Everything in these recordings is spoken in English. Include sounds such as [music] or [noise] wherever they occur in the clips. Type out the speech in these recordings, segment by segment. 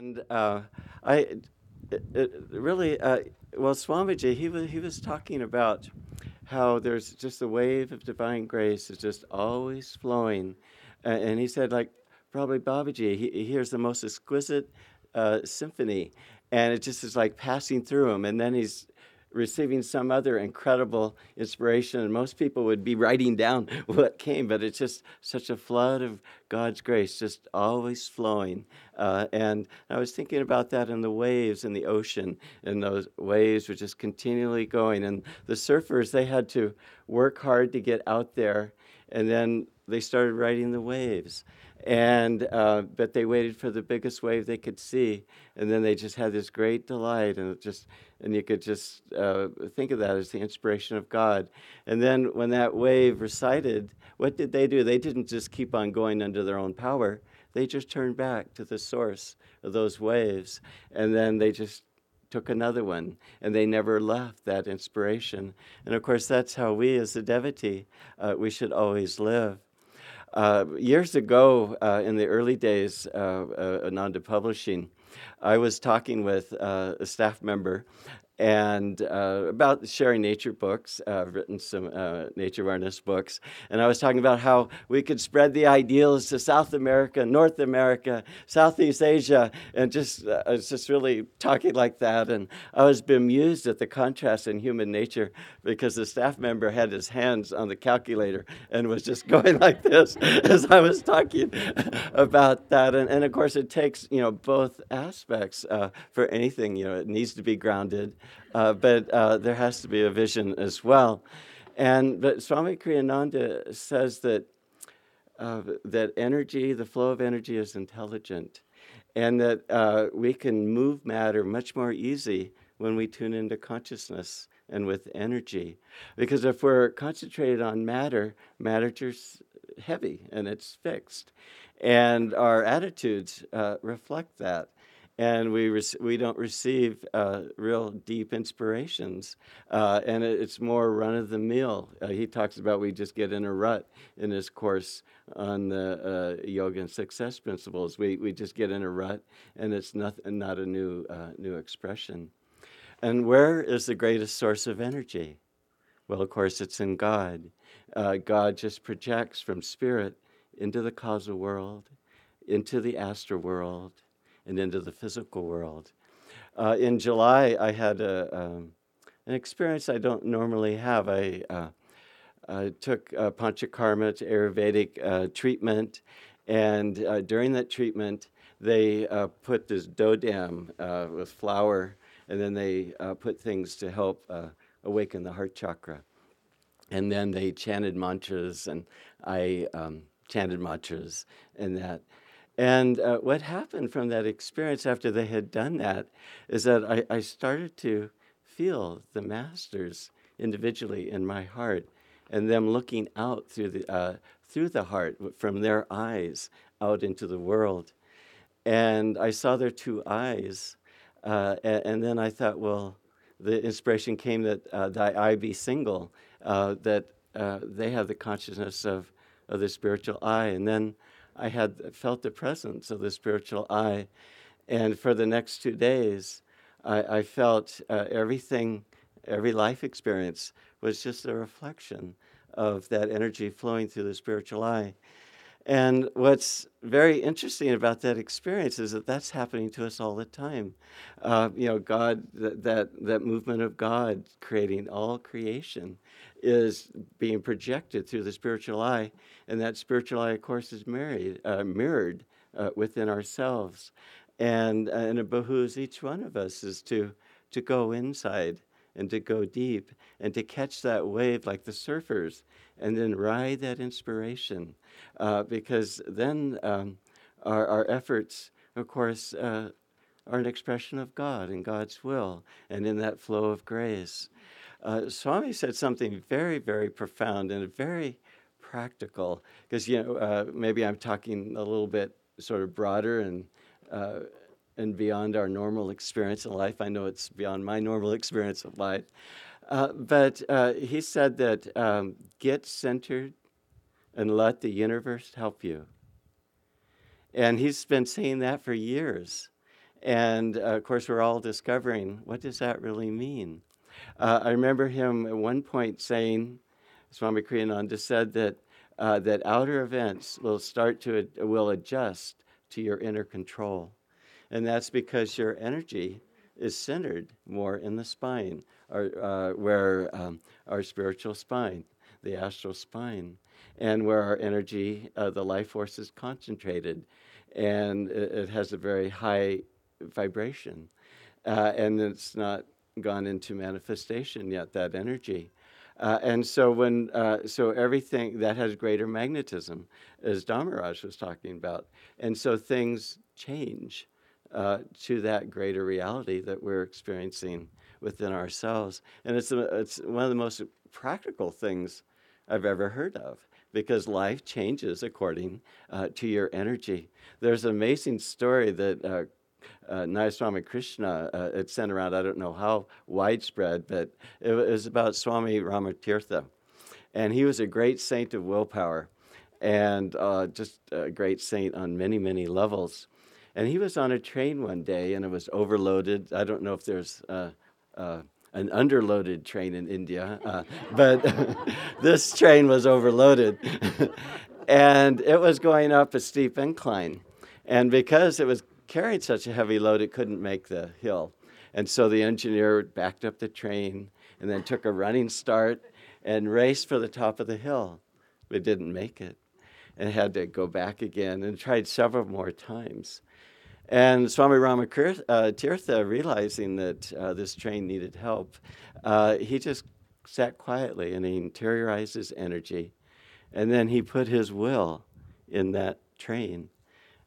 And uh, I it, it really, uh, well, Swamiji, he was, he was talking about how there's just a wave of divine grace is just always flowing. And he said, like, probably Babaji, he, he hears the most exquisite uh, symphony, and it just is like passing through him. And then he's receiving some other incredible inspiration. And most people would be writing down [laughs] what came, but it's just such a flood of God's grace, just always flowing. Uh, and I was thinking about that in the waves in the ocean, and those waves were just continually going. And the surfers, they had to work hard to get out there, and then they started riding the waves and uh, but they waited for the biggest wave they could see, and then they just had this great delight, and just and you could just uh, think of that as the inspiration of God. And then when that wave recited, what did they do? They didn't just keep on going under their own power. They just turned back to the source of those waves, and then they just took another one, and they never left that inspiration. And of course, that's how we, as a devotee, uh, we should always live. Uh, years ago, uh, in the early days of uh, Ananda Publishing, I was talking with uh, a staff member and uh, about sharing nature books. Uh, I've written some uh, nature awareness books, and I was talking about how we could spread the ideals to South America, North America, Southeast Asia, and just uh, I was just really talking like that. And I was bemused at the contrast in human nature because the staff member had his hands on the calculator and was just [laughs] going like this as I was talking about that. And, and of course, it takes you know both aspects uh, for anything. You know, it needs to be grounded uh, but uh, there has to be a vision as well. And but Swami Kriyananda says that uh, that energy, the flow of energy, is intelligent, and that uh, we can move matter much more easy when we tune into consciousness and with energy. Because if we're concentrated on matter, matter matter's heavy and it's fixed, and our attitudes uh, reflect that and we rec- we don't receive uh, real deep inspirations, uh, and it, it's more run of the mill. Uh, he talks about we just get in a rut in his course on the uh, yoga and success principles. We we just get in a rut, and it's not not a new uh, new expression. And where is the greatest source of energy? Well, of course, it's in God. Uh, God just projects from spirit into the causal world, into the astral world and into the physical world. Uh, in July, I had a, um, an experience I don't normally have. I, uh, I took uh, Panchakarma to Ayurvedic uh, treatment, and uh, during that treatment, they put this dodam with flour, and then they put things to help awaken the heart chakra. And then they chanted mantras, and I um, chanted mantras, and that. And uh, what happened from that experience after they had done that is that I, I started to feel the masters individually in my heart and them looking out through the, uh, through the heart from their eyes out into the world. And I saw their two eyes. Uh, and, and, then I thought, well, the inspiration came that uh, thy eye be single, uh, that uh, they have the consciousness of, of the spiritual eye. And then I had felt the presence of the spiritual eye. And for the next two days, I, I felt uh, everything, every life experience was just a reflection of that energy flowing through the spiritual eye. And what's very interesting about that experience is that that's happening to us all the time. Uh, you know, God, that, that, movement of God creating all creation is being projected through the spiritual eye. And that spiritual eye, of course, is married, uh, mirrored uh, within ourselves. And, uh, and it behooves each one of us is to, to go inside and to go deep and to catch that wave like the surfers and then ride that inspiration uh, because then um, our, our efforts, of course, uh, are an expression of God and God's will and in that flow of grace. Uh, Swami said something very, very profound and very practical because, you know, uh, maybe I'm talking a little bit sort of broader and uh, and beyond our normal experience in life. I know it's beyond my normal [laughs] experience of life. Uh, but uh, he said that um, get centered and let the universe help you. And he's been saying that for years. And uh, of course, we're all discovering what does that really mean. Uh, I remember him at one point saying, Swami Kriyananda said that uh, that outer events will start to will adjust to your inner control, and that's because your energy is centered more in the spine, or uh, where um, our spiritual spine, the astral spine, and where our energy, uh, the life force, is concentrated, and it, it has a very high vibration, uh, and it's not gone into manifestation yet. That energy. Uh, and so when uh, so everything that has greater magnetism, as Dharmaraj was talking about, and so things change uh, to that greater reality that we're experiencing within ourselves, and it's a, it's one of the most practical things I've ever heard of because life changes according uh, to your energy. There's an amazing story that uh, uh, Nayaswami Krishna uh, had sent around. I don't know how widespread, but it was about Swami Ramatirtha. And he was a great saint of willpower and uh, just a great saint on many, many levels. And he was on a train one day and it was overloaded. I don't know if there's uh, uh, an underloaded train in India, uh, [laughs] but [laughs] this train was overloaded. [laughs] and it was going up a steep incline. And because it was carried such a heavy load it couldn't make the hill. And so the engineer backed up the train and then took a running start and raced for the top of the hill, but didn't make it and had to go back again and tried several more times. And Swami Ramatirtha, uh, realizing that uh, this train needed help, uh, he just sat quietly and he interiorized his energy. And then he put his will in that train.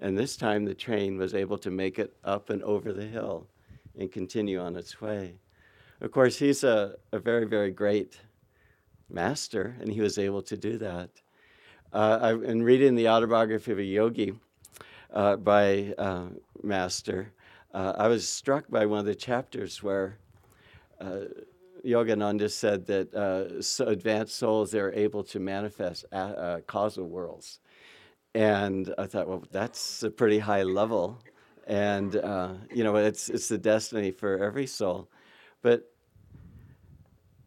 And this time the train was able to make it up and over the hill and continue on its way. Of course, he's a, a very, very great master, and he was able to do that. Uh, I, in reading the autobiography of a yogi uh, by uh, Master, uh, I was struck by one of the chapters where uh, Yogananda said that uh, so advanced souls are able to manifest a, causal worlds. And I thought, well, that's a pretty high level. And, you know, it's, it's the destiny for every soul. But,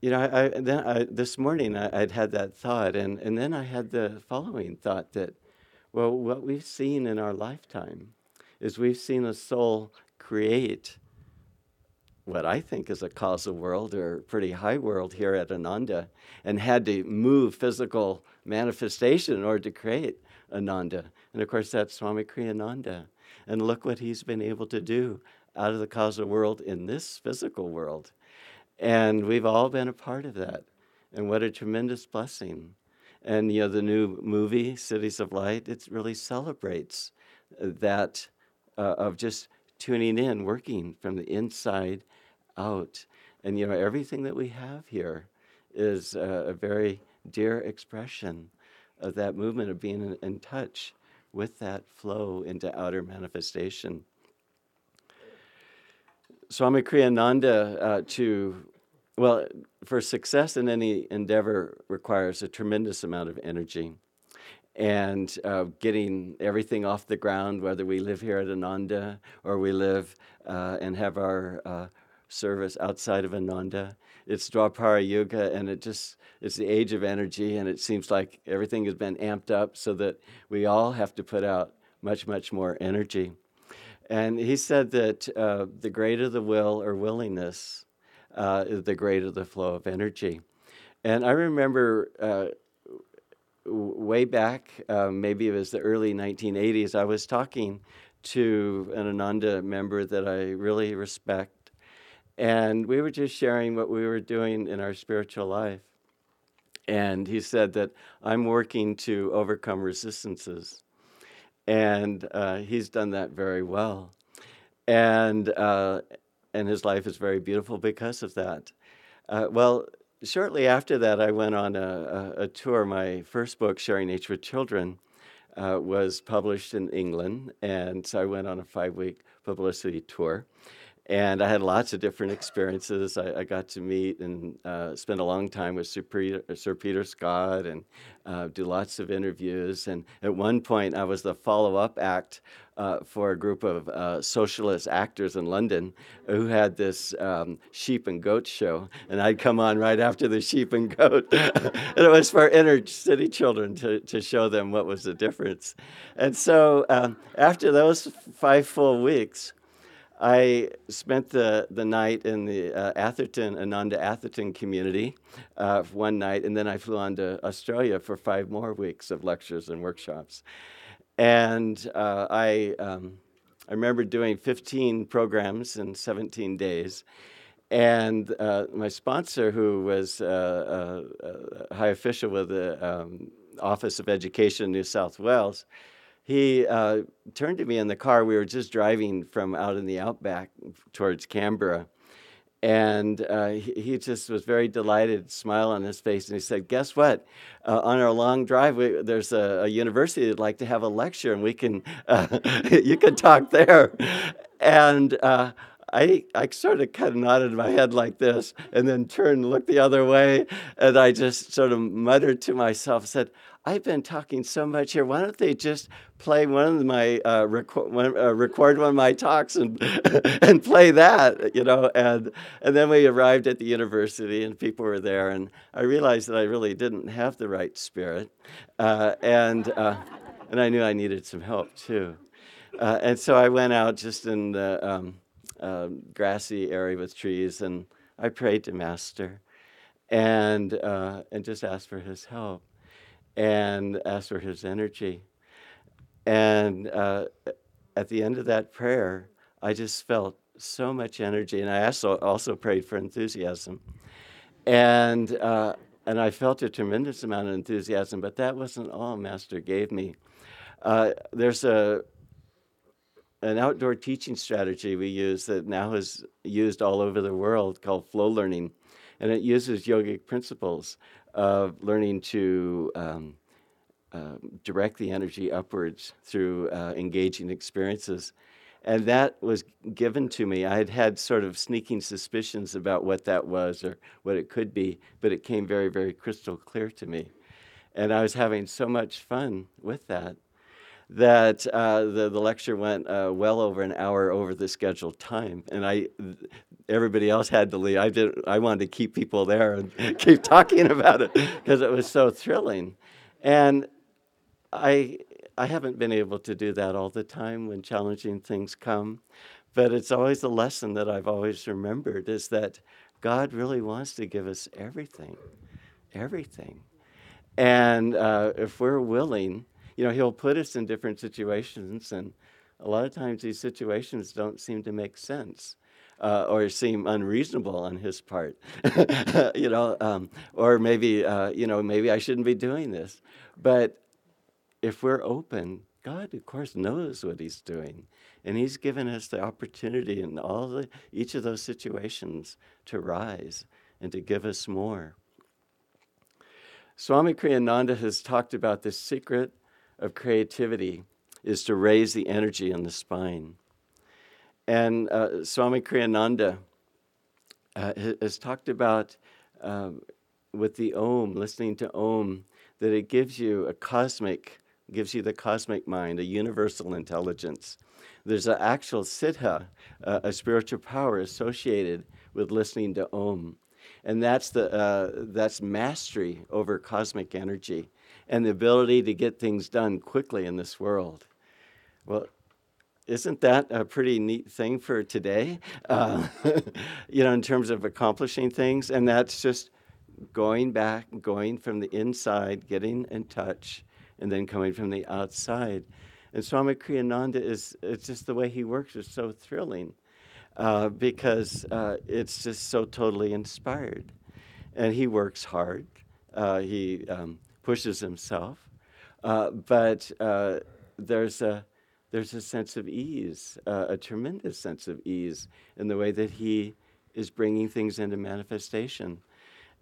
you know, I, then I, this morning I, would had that thought. And, and then I had the following thought that, well, what we've seen in our lifetime is we've seen a soul create what I think is a causal world or pretty high world here at Ananda and had to move physical manifestation in order to create Ananda. And of course, that's Swami Kriyananda. And look what he's been able to do out of the causal world in this physical world. And we've all been a part of that. And what a tremendous blessing. And you know, the new movie, Cities of Light, it really celebrates that uh, of just tuning in, working from the inside out. And you know, everything that we have here is a, a very dear expression of that movement of being in, in touch with that flow into outer manifestation. Swami Kriyananda, uh, to, well, for success in any endeavor requires a tremendous amount of energy. And uh, getting everything off the ground, whether we live here at Ananda or we live uh, and have our uh, service outside of Ananda, it's Dwapara Yuga, and it just it's the age of energy, and it seems like everything has been amped up so that we all have to put out much, much more energy. And he said that uh, the greater the will or willingness, uh, the greater the flow of energy. And I remember uh, way back, uh, maybe it was the early 1980s, I was talking to an Ananda member that I really respect and we were just sharing what we were doing in our spiritual life. And he said that I'm working to overcome resistances. And uh, he's done that very well. And, uh, and his life is very beautiful because of that. Uh, well, shortly after that, I went on a, a, a tour. My first book, Sharing Nature with Children, uh, was published in England. And so I went on a five week publicity tour. And I had lots of different experiences. I, I got to meet and uh, spend a long time with Sir Peter, Sir Peter Scott and uh, do lots of interviews. And at one point, I was the follow up act uh, for a group of uh, socialist actors in London who had this um, sheep and goat show. And I'd come on right after the sheep and goat. [laughs] and it was for inner city children to, to show them what was the difference. And so um, after those five full weeks, I spent the, the night in the uh, Atherton, Ananda Atherton community uh, one night, and then I flew on to Australia for five more weeks of lectures and workshops. And uh, I, um, I remember doing 15 programs in 17 days. And uh, my sponsor, who was uh, a, a high official with the um, Office of Education in New South Wales, he uh, turned to me in the car. We were just driving from out in the outback towards Canberra. And uh, he, he, just was very delighted, smile on his face, and he said, "Guess what? Uh, on our long drive, we, there's a, a, university that'd like to have a lecture, and we can, uh, [laughs] you can talk there." And uh, I, I sort of kind of nodded my head like this, and then turned, looked the other way, and I just sort of muttered to myself, said, I've been talking so much here. Why don't they just play one of my uh, record, one, uh, record one of my talks and [laughs] and play that, you know? And and then we arrived at the university and people were there, and I realized that I really didn't have the right spirit, uh, and uh, and I knew I needed some help too, uh, and so I went out just in the um, um, grassy area with trees, and I prayed to Master, and uh, and just asked for his help and asked for his energy. And uh, at the end of that prayer, I just felt so much energy. And I also, also prayed for enthusiasm. And, uh, and I felt a tremendous amount of enthusiasm, but that wasn't all Master gave me. Uh, there's a, an outdoor teaching strategy we use that now is used all over the world called flow learning. And it uses yogic principles of learning to um, uh, direct the energy upwards through uh, engaging experiences. And that was given to me. I had had sort of sneaking suspicions about what that was or what it could be, but it came very, very crystal clear to me. And I was having so much fun with that that uh, the, the lecture went uh, well over an hour over the scheduled time. And I, everybody else had to leave. I did. I wanted to keep people there and [laughs] keep talking about it because it was so thrilling. And I I haven't been able to do that all the time when challenging things come, but it's always a lesson that I've always remembered is that God really wants to give us everything, everything, and uh, if we're willing, you know, He'll put us in different situations, and a lot of times these situations don't seem to make sense uh, or seem unreasonable on his part, [laughs] you know, um, or maybe uh, you know maybe I shouldn't be doing this. But if we're open, God of course knows what He's doing, and He's given us the opportunity in all the each of those situations to rise and to give us more. Swami Kriyananda has talked about the secret of creativity is to raise the energy in the spine. And uh, Swami Kriyananda uh, has talked about uh, with the Om, listening to Om, that it gives you a cosmic, gives you the cosmic mind, a universal intelligence. There's an actual siddha, uh, a spiritual power associated with listening to Om. And that's, the, uh, that's mastery over cosmic energy and the ability to get things done quickly in this world. Well, isn't that a pretty neat thing for today? Uh, [laughs] you know, in terms of accomplishing things, and that's just going back, going from the inside, getting in touch, and then coming from the outside. And Swami Kriyananda is it's just the way he works is so thrilling uh, because uh, it's just so totally inspired, and he works hard. Uh, he um, pushes himself, uh, but uh, there's a there's a sense of ease, uh, a tremendous sense of ease in the way that he is bringing things into manifestation.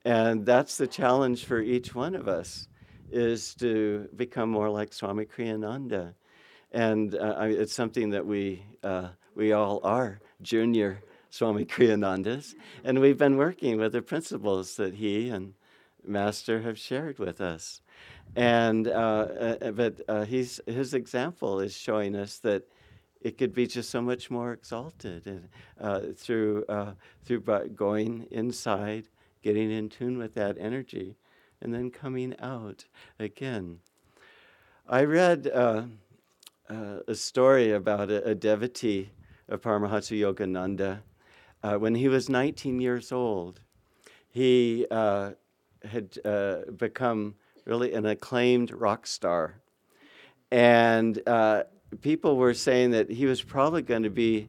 And that's the challenge for each one of us is to become more like Swami Kriyananda. And uh, I, it's something that we, uh, we all are junior Swami Kriyananda's, and we've been working with the principles that he and Master have shared with us. And uh, uh, but uh, he's, his example is showing us that it could be just so much more exalted and, uh, through uh, through going inside, getting in tune with that energy, and then coming out again. I read uh, uh a story about a, a, devotee of Paramahansa Yogananda. Uh, when he was 19 years old, he uh, had become really an acclaimed rock star, and people were saying that he was probably going to be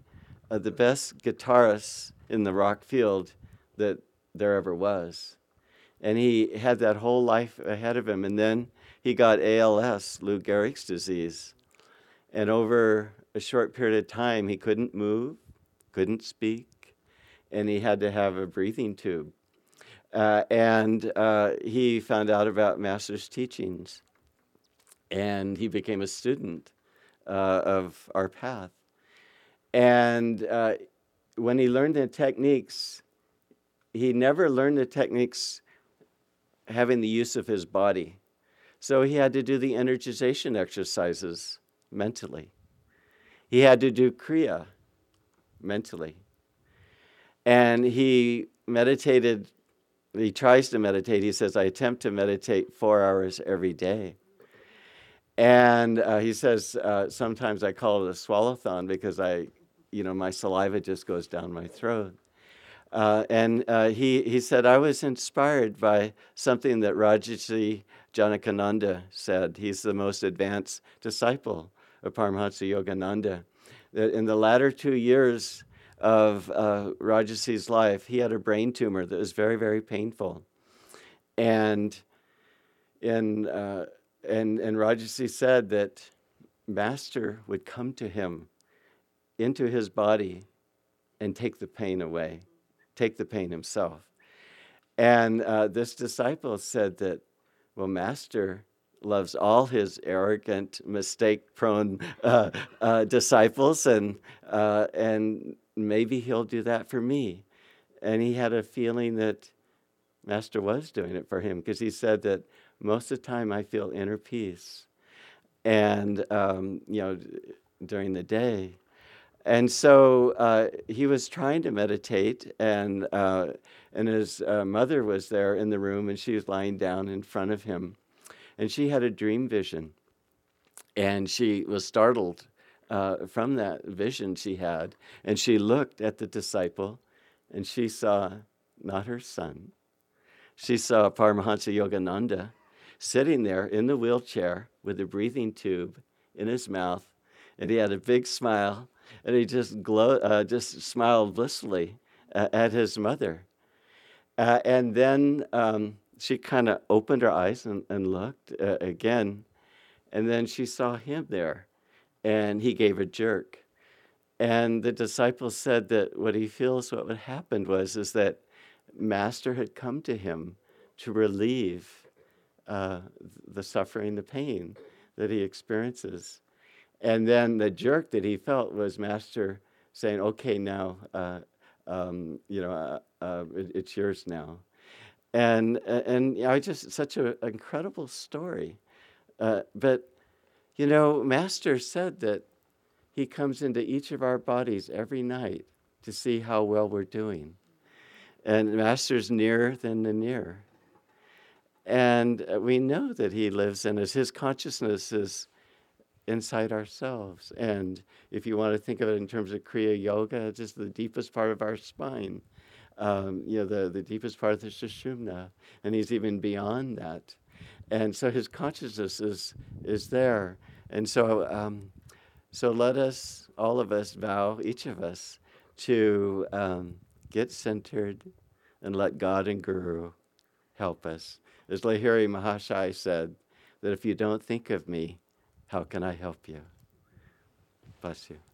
uh, the best guitarist in the rock field that there ever was. And he had that whole life ahead of him. And then he got ALS, Lou Gehrig's disease. And over a short period of time, he couldn't move, couldn't speak, and he had to have a breathing tube. Uh, and uh, he found out about Master's teachings. And he became a student uh, of our path. And uh, when he learned the techniques, he never learned the techniques having the use of his body. So he had to do the energization exercises mentally. He had to do Kriya mentally. And he meditated, he tries to meditate. He says, I attempt to meditate four hours every day. And uh, he says, uh, sometimes I call it a swallow-thon because I, you know, my saliva just goes down my throat. Uh, and uh, he, he said, I was inspired by something that Rajarsi Janakananda said. He's the most advanced disciple of Paramahansa Yogananda. That in the latter two years of uh, Rajarsi's life, he had a brain tumor that was very, very painful. And in uh, and, and Rajarsi said that Master would come to him into his body and take the pain away, take the pain himself. And uh, this disciple said that, well, Master loves all his arrogant, mistake prone [laughs] uh, uh, disciples, and, uh, and maybe he'll do that for me. And he had a feeling that Master was doing it for him because he said that most of the time I feel inner peace. And, um, you know, during the day. And so uh, he was trying to meditate, and, uh, and his uh, mother was there in the room, and she was lying down in front of him. And she had a dream vision. And she was startled uh, from that vision she had. And she looked at the disciple, and she saw not her son. She saw Paramahansa Yogananda sitting there in the wheelchair with a breathing tube in his mouth, and he had a big smile, and he just glow, uh, just smiled blissfully uh, at his mother. Uh, and then um, she kind of opened her eyes and, and looked uh, again, and then she saw him there, and he gave a jerk. And the disciples said that what he feels what happened was is that Master had come to him to relieve uh, the suffering, the pain that he experiences. And then the jerk that he felt was Master saying, okay, now, uh, um, you know, uh, uh it, it's yours now. And, and you know, I just, such an incredible story. Uh, but, you know, Master said that he comes into each of our bodies every night to see how well we're doing. And Master's nearer than the near. And uh, we know that He lives in us. His consciousness is inside ourselves. And if you want to think of it in terms of Kriya Yoga, it's just the deepest part of our spine, um, you know, the, the deepest part of the Sushumna. And He's even beyond that. And so His consciousness is, is there. And so, um, so let us, all of us, vow, each of us, to um, get centered and let God and Guru help us. As Lahiri Mahashai said, that if you don't think of me, how can I help you? Bless you.